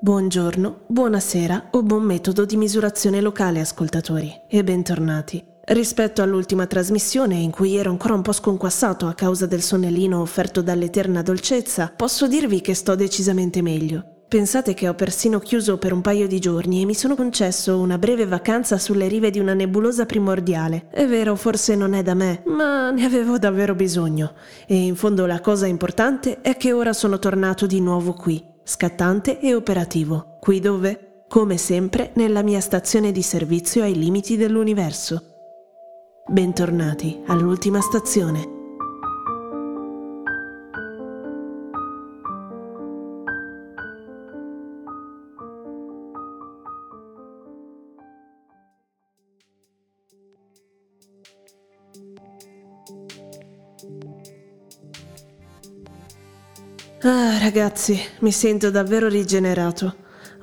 Buongiorno, buonasera o buon metodo di misurazione locale, ascoltatori, e bentornati. Rispetto all'ultima trasmissione, in cui ero ancora un po' sconquassato a causa del sonnellino offerto dall'eterna dolcezza, posso dirvi che sto decisamente meglio. Pensate che ho persino chiuso per un paio di giorni e mi sono concesso una breve vacanza sulle rive di una nebulosa primordiale. È vero, forse non è da me, ma ne avevo davvero bisogno. E in fondo la cosa importante è che ora sono tornato di nuovo qui, scattante e operativo. Qui dove? Come sempre, nella mia stazione di servizio ai limiti dell'universo. Bentornati all'ultima stazione. Ah, ragazzi, mi sento davvero rigenerato.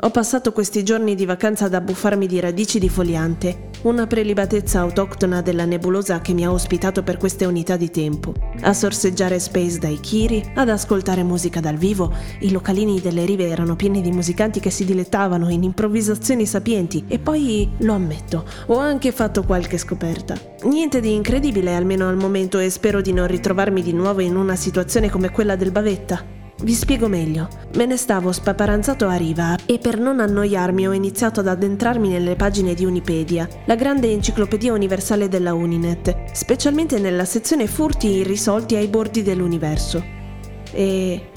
Ho passato questi giorni di vacanza ad abbuffarmi di radici di foliante, una prelibatezza autoctona della nebulosa che mi ha ospitato per queste unità di tempo, a sorseggiare Space dai Kiri, ad ascoltare musica dal vivo. I localini delle rive erano pieni di musicanti che si dilettavano in improvvisazioni sapienti e poi, lo ammetto, ho anche fatto qualche scoperta. Niente di incredibile almeno al momento e spero di non ritrovarmi di nuovo in una situazione come quella del bavetta. Vi spiego meglio. Me ne stavo spaparanzato a riva e per non annoiarmi ho iniziato ad addentrarmi nelle pagine di Unipedia, la grande enciclopedia universale della Uninet, specialmente nella sezione furti irrisolti ai bordi dell'universo. E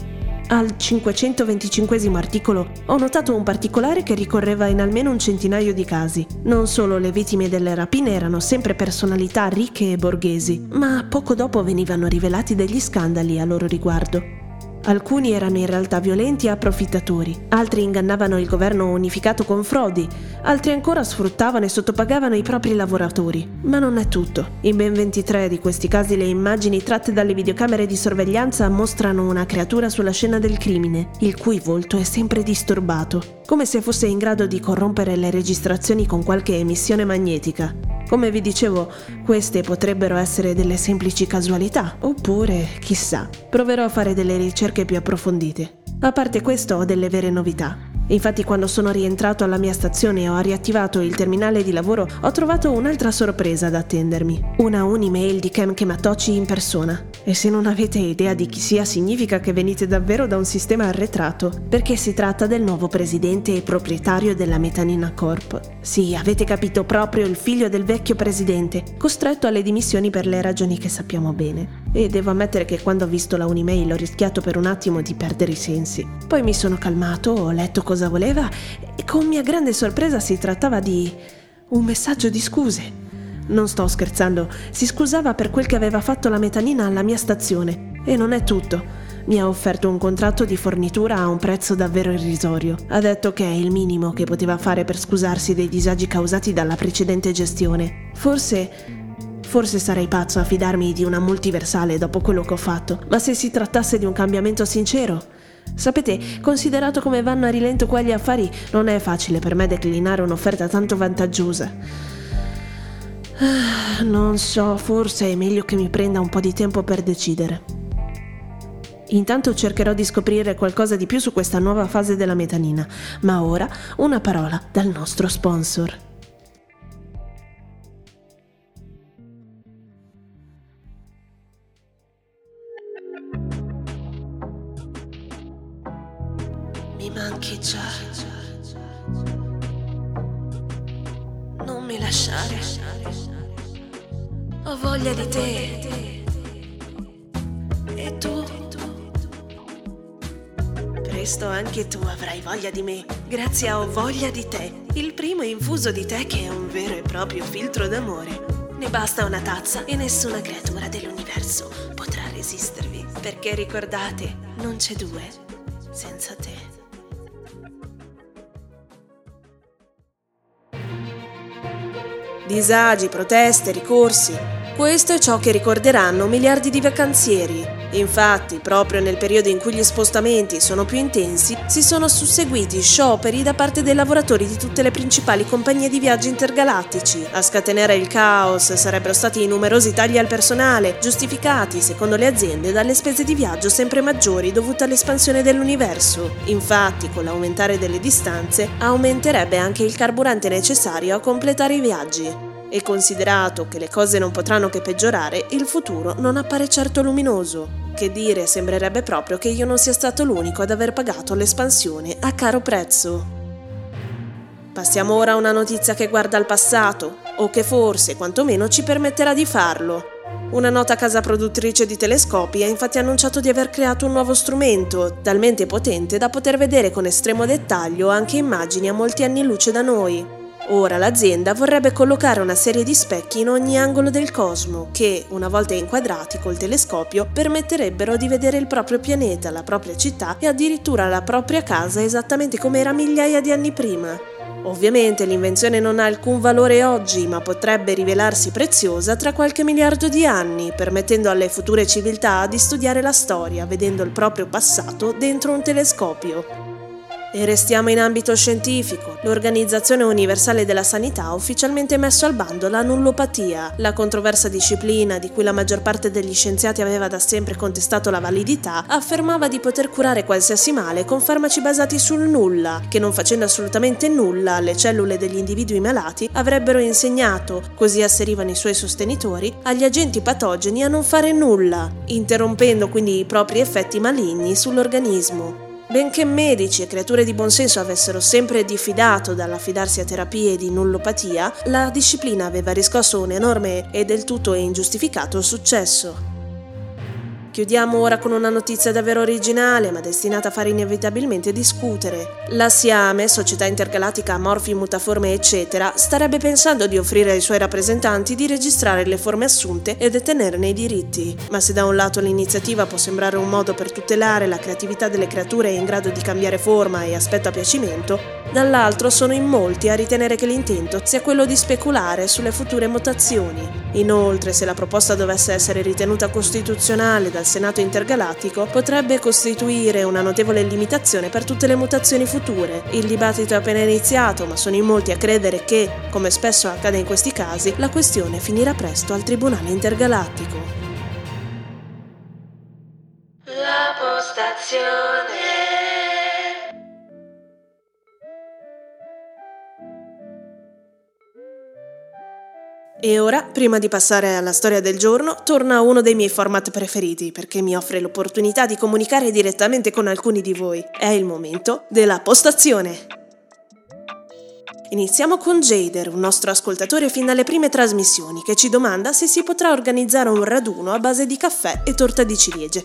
al 525 articolo ho notato un particolare che ricorreva in almeno un centinaio di casi. Non solo le vittime delle rapine erano sempre personalità ricche e borghesi, ma poco dopo venivano rivelati degli scandali a loro riguardo. Alcuni erano in realtà violenti e approfittatori, altri ingannavano il governo unificato con frodi, altri ancora sfruttavano e sottopagavano i propri lavoratori. Ma non è tutto. In ben 23 di questi casi le immagini tratte dalle videocamere di sorveglianza mostrano una creatura sulla scena del crimine, il cui volto è sempre disturbato, come se fosse in grado di corrompere le registrazioni con qualche emissione magnetica. Come vi dicevo, queste potrebbero essere delle semplici casualità, oppure, chissà, proverò a fare delle ricerche più approfondite. A parte questo ho delle vere novità. Infatti quando sono rientrato alla mia stazione e ho riattivato il terminale di lavoro ho trovato un'altra sorpresa ad attendermi. Una un'email di Kem Kematochi in persona. E se non avete idea di chi sia significa che venite davvero da un sistema arretrato, perché si tratta del nuovo presidente e proprietario della Metanina Corp. Sì, avete capito proprio il figlio del vecchio presidente, costretto alle dimissioni per le ragioni che sappiamo bene. E devo ammettere che quando ho visto la un'email ho rischiato per un attimo di perdere i sensi. Poi mi sono calmato, ho letto cosa voleva e con mia grande sorpresa si trattava di un messaggio di scuse. Non sto scherzando, si scusava per quel che aveva fatto la metanina alla mia stazione. E non è tutto. Mi ha offerto un contratto di fornitura a un prezzo davvero irrisorio. Ha detto che è il minimo che poteva fare per scusarsi dei disagi causati dalla precedente gestione. Forse Forse sarei pazzo a fidarmi di una multiversale dopo quello che ho fatto, ma se si trattasse di un cambiamento sincero, Sapete, considerato come vanno a rilento qua gli affari, non è facile per me declinare un'offerta tanto vantaggiosa. Ah, non so, forse è meglio che mi prenda un po' di tempo per decidere. Intanto cercherò di scoprire qualcosa di più su questa nuova fase della metanina, ma ora una parola dal nostro sponsor. Già. Non mi lasciare. Ho voglia di te. E tu? Presto anche tu avrai voglia di me, grazie a Ho voglia di te, il primo infuso di te che è un vero e proprio filtro d'amore. Ne basta una tazza e nessuna creatura dell'universo potrà resistervi, perché ricordate, non c'è due senza te. Disagi, proteste, ricorsi. Questo è ciò che ricorderanno miliardi di vacanzieri Infatti, proprio nel periodo in cui gli spostamenti sono più intensi, si sono susseguiti scioperi da parte dei lavoratori di tutte le principali compagnie di viaggi intergalattici. A scatenare il caos sarebbero stati i numerosi tagli al personale, giustificati, secondo le aziende, dalle spese di viaggio sempre maggiori dovute all'espansione dell'universo. Infatti, con l'aumentare delle distanze, aumenterebbe anche il carburante necessario a completare i viaggi. E considerato che le cose non potranno che peggiorare, il futuro non appare certo luminoso. Che dire, sembrerebbe proprio che io non sia stato l'unico ad aver pagato l'espansione a caro prezzo. Passiamo ora a una notizia che guarda al passato, o che forse, quantomeno, ci permetterà di farlo. Una nota casa produttrice di telescopi ha infatti annunciato di aver creato un nuovo strumento, talmente potente da poter vedere con estremo dettaglio anche immagini a molti anni luce da noi. Ora l'azienda vorrebbe collocare una serie di specchi in ogni angolo del cosmo che, una volta inquadrati col telescopio, permetterebbero di vedere il proprio pianeta, la propria città e addirittura la propria casa esattamente come era migliaia di anni prima. Ovviamente l'invenzione non ha alcun valore oggi, ma potrebbe rivelarsi preziosa tra qualche miliardo di anni, permettendo alle future civiltà di studiare la storia vedendo il proprio passato dentro un telescopio. E restiamo in ambito scientifico. L'Organizzazione Universale della Sanità ha ufficialmente messo al bando la nullopatia, la controversa disciplina di cui la maggior parte degli scienziati aveva da sempre contestato la validità, affermava di poter curare qualsiasi male con farmaci basati sul nulla, che non facendo assolutamente nulla alle cellule degli individui malati, avrebbero insegnato, così asserivano i suoi sostenitori, agli agenti patogeni a non fare nulla, interrompendo quindi i propri effetti maligni sull'organismo. Benché medici e creature di buonsenso avessero sempre diffidato dall'affidarsi a terapie di nullopatia, la disciplina aveva riscosso un enorme e del tutto ingiustificato successo. Chiudiamo ora con una notizia davvero originale, ma destinata a fare inevitabilmente discutere. La Siame, società intergalattica morfi, mutaforme, eccetera, starebbe pensando di offrire ai suoi rappresentanti di registrare le forme assunte e detenerne i diritti. Ma se da un lato l'iniziativa può sembrare un modo per tutelare la creatività delle creature in grado di cambiare forma e aspetto a piacimento, dall'altro sono in molti a ritenere che l'intento sia quello di speculare sulle future mutazioni. Inoltre, se la proposta dovesse essere ritenuta costituzionale dal Senato intergalattico potrebbe costituire una notevole limitazione per tutte le mutazioni future. Il dibattito è appena iniziato, ma sono in molti a credere che, come spesso accade in questi casi, la questione finirà presto al Tribunale intergalattico. La postazione E ora, prima di passare alla storia del giorno, torna uno dei miei format preferiti perché mi offre l'opportunità di comunicare direttamente con alcuni di voi. È il momento della postazione. Iniziamo con Jader, un nostro ascoltatore fin dalle prime trasmissioni, che ci domanda se si potrà organizzare un raduno a base di caffè e torta di ciliegie.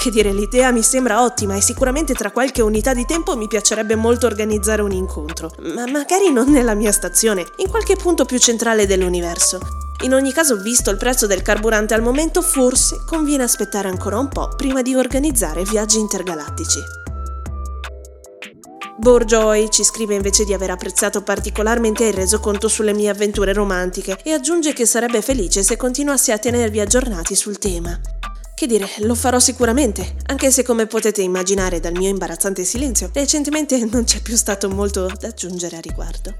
Che dire, l'idea mi sembra ottima e sicuramente tra qualche unità di tempo mi piacerebbe molto organizzare un incontro, ma magari non nella mia stazione, in qualche punto più centrale dell'universo. In ogni caso, visto il prezzo del carburante al momento, forse conviene aspettare ancora un po' prima di organizzare viaggi intergalattici. Borjoy ci scrive invece di aver apprezzato particolarmente il resoconto sulle mie avventure romantiche e aggiunge che sarebbe felice se continuassi a tenervi aggiornati sul tema. Che dire, lo farò sicuramente, anche se come potete immaginare dal mio imbarazzante silenzio, recentemente non c'è più stato molto da aggiungere a riguardo.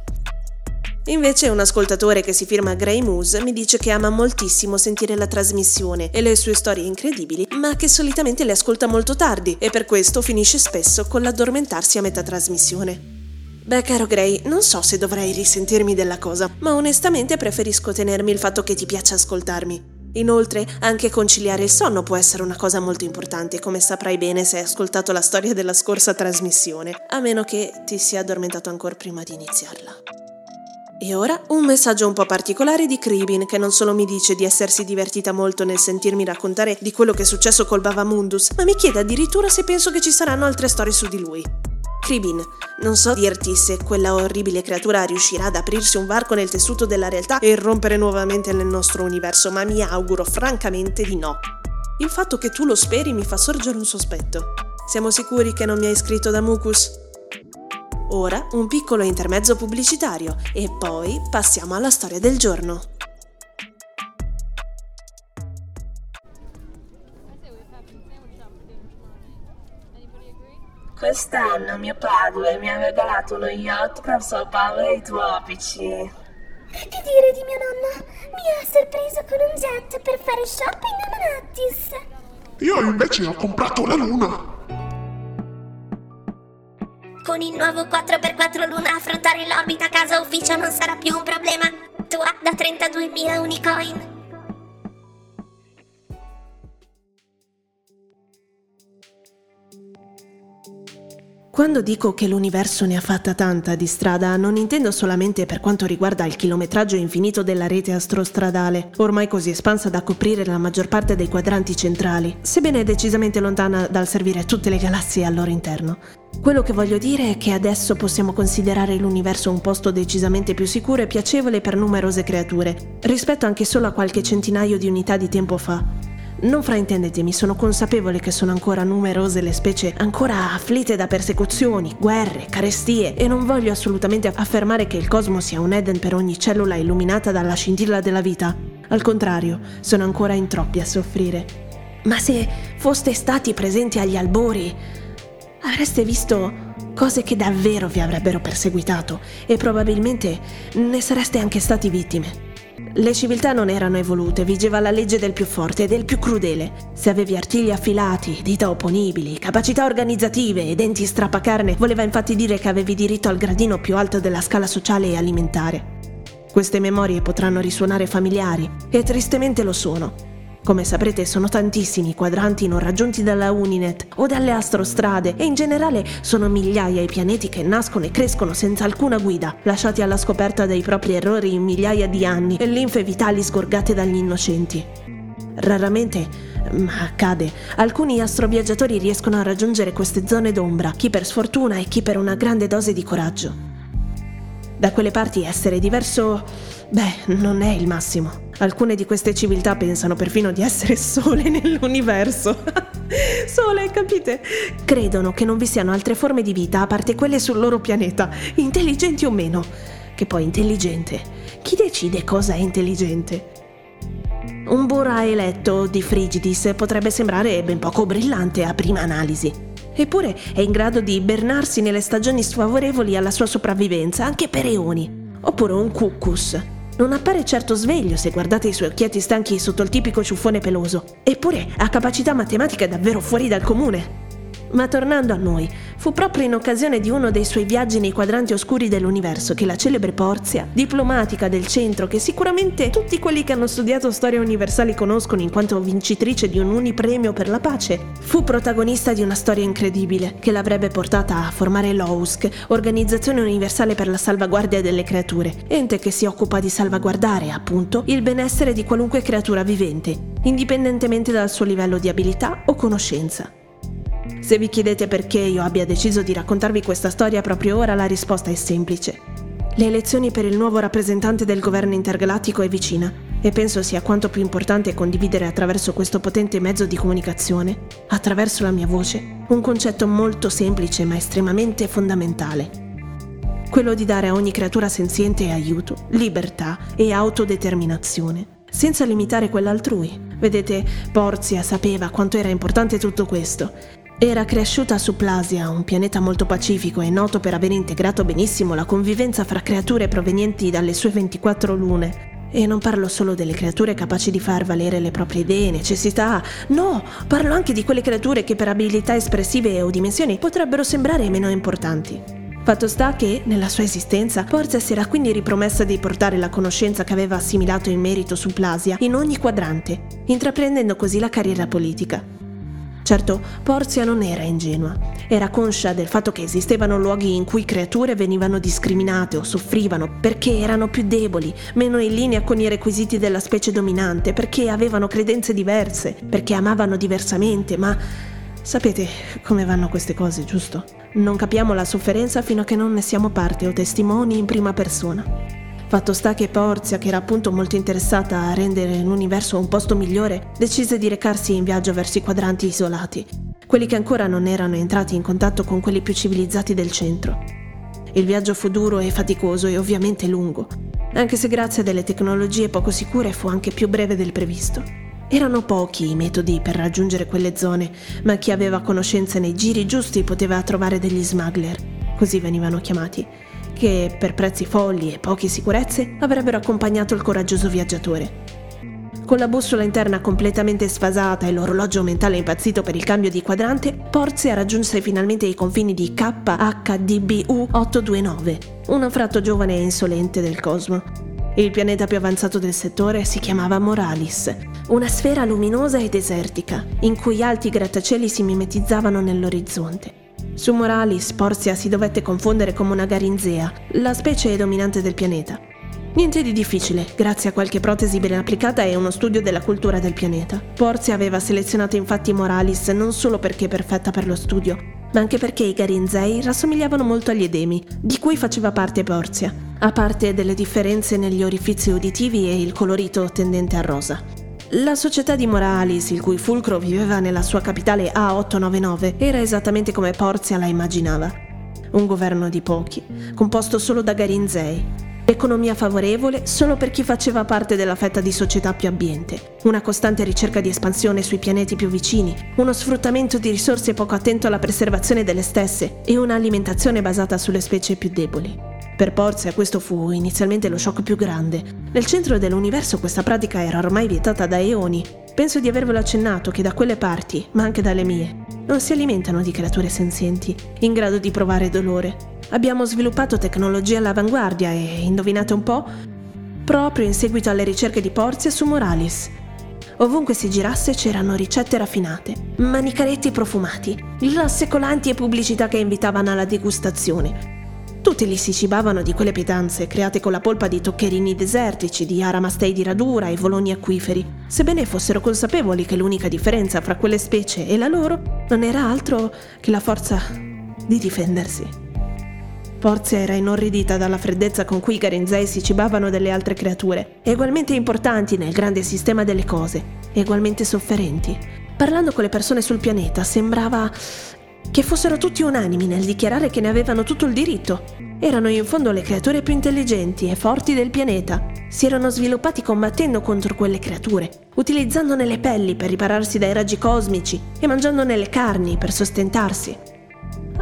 Invece un ascoltatore che si firma Grey Moose mi dice che ama moltissimo sentire la trasmissione e le sue storie incredibili, ma che solitamente le ascolta molto tardi e per questo finisce spesso con l'addormentarsi a metà trasmissione. Beh, caro Gray, non so se dovrei risentirmi della cosa, ma onestamente preferisco tenermi il fatto che ti piaccia ascoltarmi. Inoltre, anche conciliare il sonno può essere una cosa molto importante, come saprai bene se hai ascoltato la storia della scorsa trasmissione, a meno che ti sia addormentato ancora prima di iniziarla. E ora un messaggio un po' particolare di Kribin, che non solo mi dice di essersi divertita molto nel sentirmi raccontare di quello che è successo col Bavamundus, ma mi chiede addirittura se penso che ci saranno altre storie su di lui. Kribin, non so dirti se quella orribile creatura riuscirà ad aprirsi un varco nel tessuto della realtà e irrompere nuovamente nel nostro universo, ma mi auguro francamente di no. Il fatto che tu lo speri mi fa sorgere un sospetto. Siamo sicuri che non mi hai scritto da Mucus? Ora un piccolo intermezzo pubblicitario e poi passiamo alla storia del giorno. Quest'anno mio padre mi ha regalato uno yacht per salvare i tropici. Che dire di mia nonna? Mi ha sorpreso con un jet per fare shopping a Manhattis. Io invece ho comprato la luna. Con il nuovo 4x4 Luna affrontare l'orbita casa ufficio non sarà più un problema. Tua da 32.000 unicoin. Quando dico che l'universo ne ha fatta tanta di strada, non intendo solamente per quanto riguarda il chilometraggio infinito della rete astrostradale, ormai così espansa da coprire la maggior parte dei quadranti centrali, sebbene decisamente lontana dal servire tutte le galassie al loro interno. Quello che voglio dire è che adesso possiamo considerare l'universo un posto decisamente più sicuro e piacevole per numerose creature, rispetto anche solo a qualche centinaio di unità di tempo fa. Non fraintendetemi, sono consapevole che sono ancora numerose le specie ancora afflitte da persecuzioni, guerre, carestie e non voglio assolutamente affermare che il cosmo sia un Eden per ogni cellula illuminata dalla scintilla della vita. Al contrario, sono ancora in troppi a soffrire. Ma se foste stati presenti agli albori, avreste visto cose che davvero vi avrebbero perseguitato e probabilmente ne sareste anche stati vittime. Le civiltà non erano evolute, vigeva la legge del più forte e del più crudele. Se avevi artigli affilati, dita opponibili, capacità organizzative e denti strappacarne, voleva infatti dire che avevi diritto al gradino più alto della scala sociale e alimentare. Queste memorie potranno risuonare familiari, e tristemente lo sono, come saprete sono tantissimi i quadranti non raggiunti dalla Uninet o dalle astrostrade e in generale sono migliaia i pianeti che nascono e crescono senza alcuna guida, lasciati alla scoperta dei propri errori in migliaia di anni e linfe vitali sgorgate dagli innocenti. Raramente, ma accade, alcuni astroviaggiatori riescono a raggiungere queste zone d'ombra, chi per sfortuna e chi per una grande dose di coraggio. Da quelle parti essere diverso, beh, non è il massimo. Alcune di queste civiltà pensano perfino di essere sole nell'universo. sole, capite? Credono che non vi siano altre forme di vita a parte quelle sul loro pianeta, intelligenti o meno. Che poi intelligente. Chi decide cosa è intelligente? Un Bora eletto di Frigidis potrebbe sembrare ben poco brillante a prima analisi. Eppure è in grado di ibernarsi nelle stagioni sfavorevoli alla sua sopravvivenza, anche per eoni. Oppure un cuccus, non appare certo sveglio se guardate i suoi occhietti stanchi sotto il tipico ciuffone peloso, eppure ha capacità matematiche davvero fuori dal comune. Ma tornando a noi, fu proprio in occasione di uno dei suoi viaggi nei quadranti oscuri dell'universo che la celebre Porzia, diplomatica del centro che sicuramente tutti quelli che hanno studiato storia universale conoscono in quanto vincitrice di un unipremio per la pace, fu protagonista di una storia incredibile che l'avrebbe portata a formare l'OUSC, Organizzazione Universale per la Salvaguardia delle Creature, ente che si occupa di salvaguardare, appunto, il benessere di qualunque creatura vivente, indipendentemente dal suo livello di abilità o conoscenza. Se vi chiedete perché io abbia deciso di raccontarvi questa storia proprio ora, la risposta è semplice. Le elezioni per il nuovo rappresentante del governo intergalattico è vicina e penso sia quanto più importante condividere attraverso questo potente mezzo di comunicazione, attraverso la mia voce, un concetto molto semplice ma estremamente fondamentale. Quello di dare a ogni creatura senziente aiuto, libertà e autodeterminazione, senza limitare quella altrui. Vedete, Porzia sapeva quanto era importante tutto questo era cresciuta su Plasia, un pianeta molto pacifico e noto per aver integrato benissimo la convivenza fra creature provenienti dalle sue 24 lune. E non parlo solo delle creature capaci di far valere le proprie idee, necessità, no, parlo anche di quelle creature che per abilità espressive o dimensioni potrebbero sembrare meno importanti. Fatto sta che, nella sua esistenza, Porza si era quindi ripromessa di portare la conoscenza che aveva assimilato in merito su Plasia in ogni quadrante, intraprendendo così la carriera politica. Certo, Porzia non era ingenua. Era conscia del fatto che esistevano luoghi in cui creature venivano discriminate o soffrivano perché erano più deboli, meno in linea con i requisiti della specie dominante, perché avevano credenze diverse, perché amavano diversamente, ma sapete come vanno queste cose, giusto? Non capiamo la sofferenza fino a che non ne siamo parte o testimoni in prima persona. Fatto sta che Porzia, che era appunto molto interessata a rendere l'universo un posto migliore, decise di recarsi in viaggio verso i quadranti isolati, quelli che ancora non erano entrati in contatto con quelli più civilizzati del centro. Il viaggio fu duro e faticoso e ovviamente lungo, anche se grazie a delle tecnologie poco sicure fu anche più breve del previsto. Erano pochi i metodi per raggiungere quelle zone, ma chi aveva conoscenza nei giri giusti poteva trovare degli smuggler, così venivano chiamati, che per prezzi folli e poche sicurezze avrebbero accompagnato il coraggioso viaggiatore. Con la bussola interna completamente sfasata e l'orologio mentale impazzito per il cambio di quadrante, Porzia raggiunse finalmente i confini di KHDBU 829, un anfratto giovane e insolente del cosmo. Il pianeta più avanzato del settore si chiamava Moralis, una sfera luminosa e desertica, in cui alti grattacieli si mimetizzavano nell'orizzonte. Su Moralis, Porzia si dovette confondere come una garinzea, la specie dominante del pianeta. Niente di difficile, grazie a qualche protesi ben applicata e uno studio della cultura del pianeta. Porzia aveva selezionato infatti Moralis non solo perché perfetta per lo studio, ma anche perché i garinzei rassomigliavano molto agli edemi, di cui faceva parte Porzia, a parte delle differenze negli orifizi uditivi e il colorito tendente a rosa. La società di Moralis, il cui fulcro viveva nella sua capitale A899, era esattamente come Porzia la immaginava. Un governo di pochi, composto solo da garinzei, Economia favorevole solo per chi faceva parte della fetta di società più ambiente, una costante ricerca di espansione sui pianeti più vicini, uno sfruttamento di risorse poco attento alla preservazione delle stesse e un'alimentazione basata sulle specie più deboli. Per Porzia questo fu inizialmente lo shock più grande. Nel centro dell'universo questa pratica era ormai vietata da eoni. Penso di avervelo accennato che da quelle parti, ma anche dalle mie, non si alimentano di creature senzienti, in grado di provare dolore, Abbiamo sviluppato tecnologie all'avanguardia e, indovinate un po', proprio in seguito alle ricerche di Porzia su Moralis. Ovunque si girasse c'erano ricette raffinate, manicaretti profumati, glasse colanti e pubblicità che invitavano alla degustazione. Tutti li si cibavano di quelle pietanze create con la polpa di toccherini desertici, di aramastei di radura e voloni acquiferi, sebbene fossero consapevoli che l'unica differenza fra quelle specie e la loro non era altro che la forza di difendersi. Porzia era inorridita dalla freddezza con cui i Garenzei si cibavano delle altre creature, egualmente importanti nel grande sistema delle cose, egualmente sofferenti. Parlando con le persone sul pianeta sembrava che fossero tutti unanimi nel dichiarare che ne avevano tutto il diritto. Erano in fondo le creature più intelligenti e forti del pianeta. Si erano sviluppati combattendo contro quelle creature, utilizzandone le pelli per ripararsi dai raggi cosmici e mangiandone le carni per sostentarsi.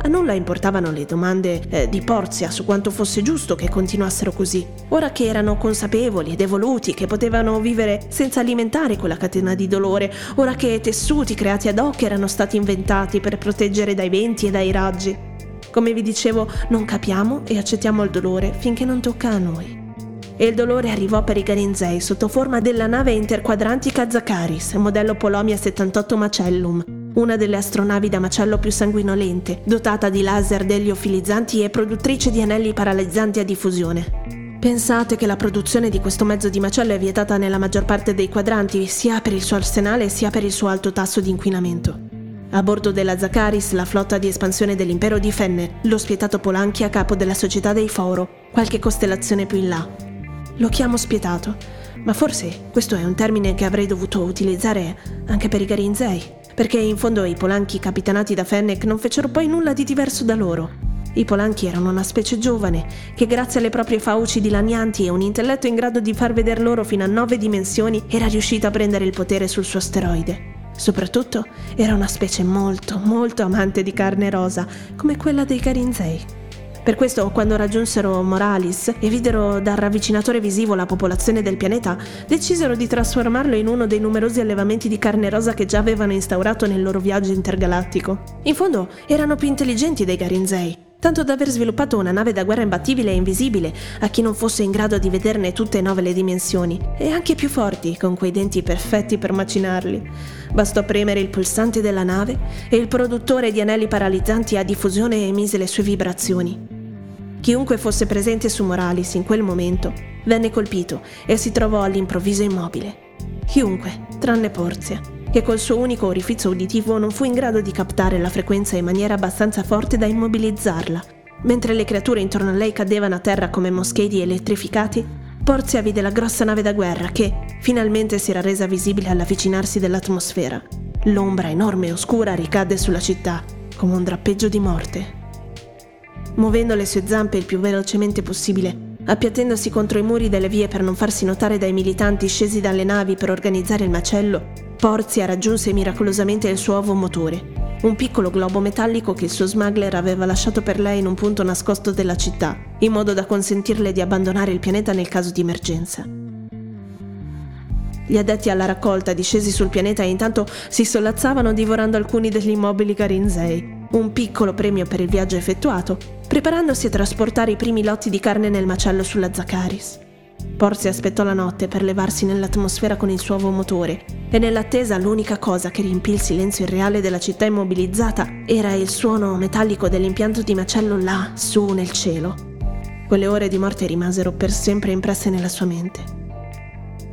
A nulla importavano le domande eh, di Porzia su quanto fosse giusto che continuassero così. Ora che erano consapevoli ed evoluti, che potevano vivere senza alimentare quella catena di dolore, ora che tessuti creati ad hoc erano stati inventati per proteggere dai venti e dai raggi. Come vi dicevo, non capiamo e accettiamo il dolore finché non tocca a noi. E il dolore arrivò per i Garinzei sotto forma della nave interquadrantica Zakaris, modello Polomia 78 Macellum, una delle astronavi da macello più sanguinolente, dotata di laser deliofilizzanti e produttrice di anelli paralizzanti a diffusione. Pensate che la produzione di questo mezzo di macello è vietata nella maggior parte dei quadranti, sia per il suo arsenale sia per il suo alto tasso di inquinamento. A bordo della Zacharis, la flotta di espansione dell'impero di Fenne, lo spietato Polanchi a capo della società dei Foro, qualche costellazione più in là. Lo chiamo spietato, ma forse questo è un termine che avrei dovuto utilizzare anche per i Garinzei perché in fondo i polanchi capitanati da Fennec non fecero poi nulla di diverso da loro. I polanchi erano una specie giovane che grazie alle proprie fauci dilanianti e un intelletto in grado di far veder loro fino a nove dimensioni era riuscita a prendere il potere sul suo asteroide. Soprattutto era una specie molto, molto amante di carne rosa, come quella dei Carinzei. Per questo, quando raggiunsero Moralis e videro dal ravvicinatore visivo la popolazione del pianeta, decisero di trasformarlo in uno dei numerosi allevamenti di carne rosa che già avevano instaurato nel loro viaggio intergalattico. In fondo, erano più intelligenti dei Garinzei, tanto da aver sviluppato una nave da guerra imbattibile e invisibile a chi non fosse in grado di vederne tutte e nove le dimensioni, e anche più forti, con quei denti perfetti per macinarli. Bastò premere il pulsante della nave e il produttore di anelli paralizzanti a diffusione emise le sue vibrazioni. Chiunque fosse presente su Moralis in quel momento venne colpito e si trovò all'improvviso immobile. Chiunque, tranne Porzia, che col suo unico orifizio uditivo non fu in grado di captare la frequenza in maniera abbastanza forte da immobilizzarla. Mentre le creature intorno a lei cadevano a terra come moschedi elettrificati, Porzia vide la grossa nave da guerra che finalmente si era resa visibile all'avvicinarsi dell'atmosfera. L'ombra enorme e oscura ricadde sulla città come un drappeggio di morte. Muovendo le sue zampe il più velocemente possibile, Appiattendosi contro i muri delle vie per non farsi notare dai militanti scesi dalle navi per organizzare il macello, Porzia raggiunse miracolosamente il suo ovo motore, un piccolo globo metallico che il suo smuggler aveva lasciato per lei in un punto nascosto della città, in modo da consentirle di abbandonare il pianeta nel caso di emergenza. Gli addetti alla raccolta, discesi sul pianeta, intanto si sollazzavano divorando alcuni degli immobili Garinzei, un piccolo premio per il viaggio effettuato, preparandosi a trasportare i primi lotti di carne nel macello sulla Zacharis. Porzi aspettò la notte per levarsi nell'atmosfera con il suo motore e nell'attesa l'unica cosa che riempì il silenzio irreale della città immobilizzata era il suono metallico dell'impianto di macello là, su nel cielo. Quelle ore di morte rimasero per sempre impresse nella sua mente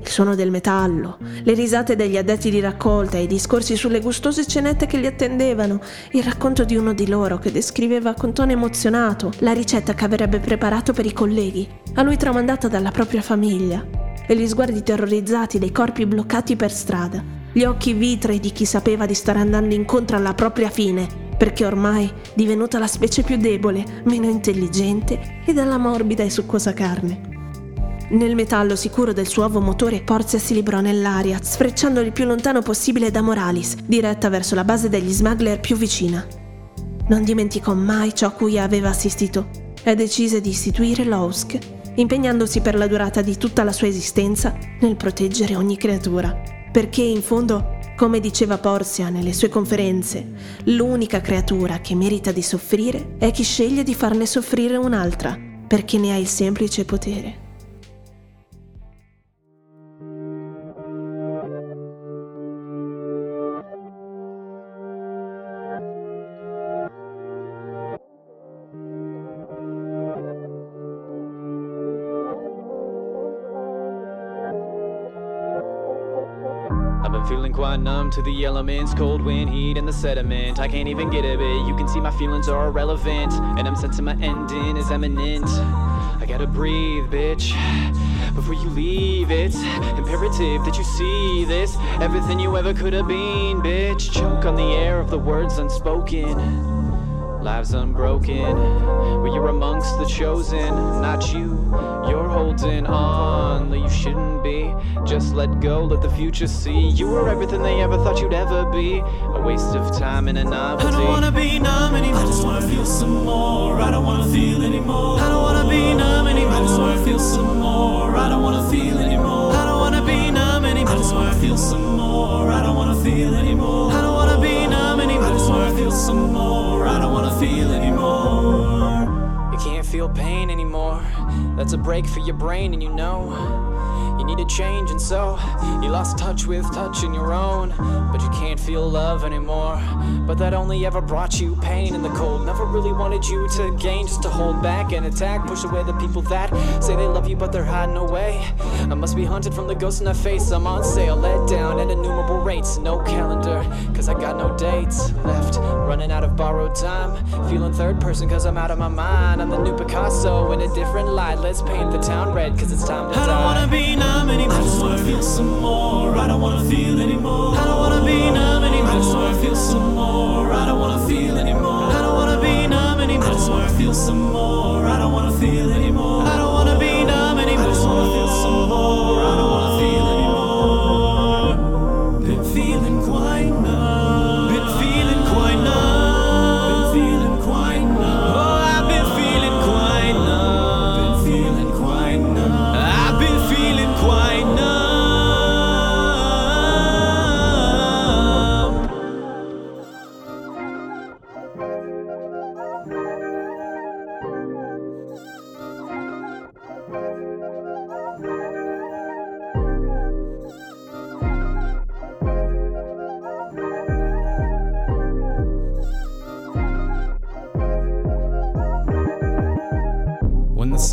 il suono del metallo, le risate degli addetti di raccolta, i discorsi sulle gustose cenette che li attendevano, il racconto di uno di loro che descriveva con tono emozionato la ricetta che avrebbe preparato per i colleghi, a lui tramandata dalla propria famiglia, e gli sguardi terrorizzati dei corpi bloccati per strada, gli occhi vitrei di chi sapeva di stare andando incontro alla propria fine, perché ormai divenuta la specie più debole, meno intelligente e dalla morbida e succosa carne. Nel metallo sicuro del suo uovo motore, Porzia si librò nell'aria, sfrecciando il più lontano possibile da Moralis, diretta verso la base degli smuggler più vicina. Non dimenticò mai ciò a cui aveva assistito e decise di istituire l'OSC, impegnandosi per la durata di tutta la sua esistenza nel proteggere ogni creatura. Perché in fondo, come diceva Porzia nelle sue conferenze, l'unica creatura che merita di soffrire è chi sceglie di farne soffrire un'altra, perché ne ha il semplice potere. Quite numb to the elements. Cold wind, heat, and the sediment. I can't even get a bit, you can see my feelings are irrelevant. And I'm sensing my ending is imminent. I gotta breathe, bitch. Before you leave, it's imperative that you see this. Everything you ever could have been, bitch. Choke on the air of the words unspoken. Lives unbroken. But you're amongst the chosen, not you. You're holding on, though you shouldn't be. Just let go, let the future see. You were everything they ever thought you'd ever be. A waste of time and a novelty. I don't wanna be numb anymore. I just wanna feel some more. I don't wanna feel anymore. I don't wanna be numb anymore. I just wanna feel some more. I don't wanna feel anymore. I don't wanna be numb anymore. I just wanna feel some more. I don't wanna feel anymore. I don't wanna be numb anymore. I just wanna feel some more. I don't wanna feel anymore. You can't feel pain anymore. That's a break for your brain, and you know. You need a change, and so you lost touch with touching your own. But you can't feel love anymore. But that only ever brought you pain in the cold. Never really wanted you to gain, just to hold back and attack. Push away the people that say they love you, but they're hiding away. I must be hunted from the ghosts in the face. I'm on sale, let down at innumerable rates. No calendar, cause I got no dates left. Running out of borrowed time. Feeling third person, cause I'm out of my mind. I'm the new Picasso in a different light. Let's paint the town red, cause it's time to I die. don't wanna be numb anymore. I just wanna feel some more. I don't wanna feel anymore. I don't wanna be numb anymore. I just wanna feel some more. I don't wanna feel anymore. I don't wanna be numb anymore. I just wanna feel some more. I don't wanna feel anymore. I don't wanna be numb anymore. I just wanna feel some more. I don't wanna feel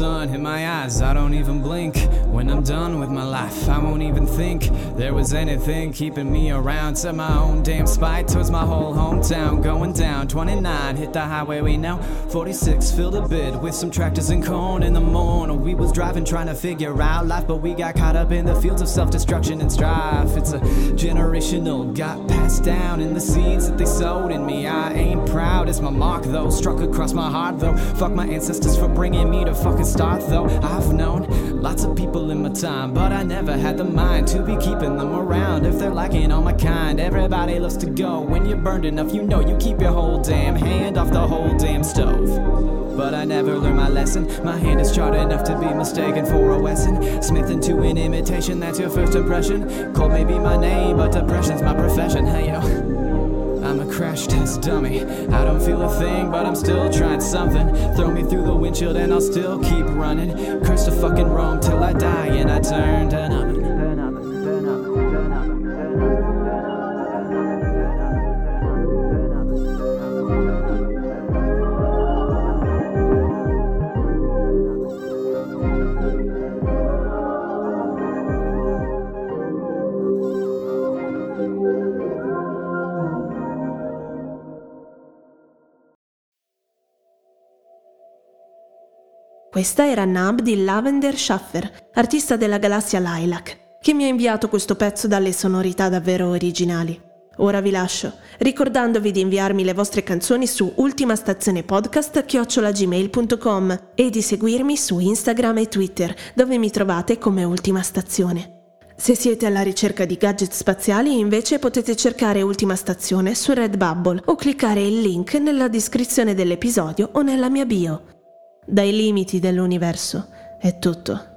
sun hit my eyes, I don't even blink. I'm done with my life, I won't even think there was anything keeping me around. Set my own damn spite towards my whole hometown. Going down 29, hit the highway we know. 46, filled a bit with some tractors and corn in the morning. We was driving trying to figure out life, but we got caught up in the fields of self destruction and strife. It's a generational, got passed down in the seeds that they sowed in me. I ain't proud, it's my mark though. Struck across my heart though. Fuck my ancestors for bringing me to fucking start though. I've known lots of people in my time, but I never had the mind to be keeping them around. If they're lacking on my kind, everybody loves to go. When you're burned enough, you know you keep your whole damn hand off the whole damn stove. But I never learned my lesson. My hand is charred enough to be mistaken for a Wesson. Smith into an imitation, that's your first impression. Cold may be my name, but depression's my profession. Hey yo. I'm a crash test dummy. I don't feel a thing, but I'm still trying something. Throw me through the windshield and I'll still keep running. Curse to fucking Rome till I die and I turn to nothing. Questa era Nab di Lavender Schaffer, artista della galassia Lilac, che mi ha inviato questo pezzo dalle sonorità davvero originali. Ora vi lascio, ricordandovi di inviarmi le vostre canzoni su ultimastazionepodcast.gmail.com e di seguirmi su Instagram e Twitter, dove mi trovate come Ultima Stazione. Se siete alla ricerca di gadget spaziali, invece potete cercare Ultima Stazione su Redbubble o cliccare il link nella descrizione dell'episodio o nella mia bio. Dai limiti dell'universo è tutto.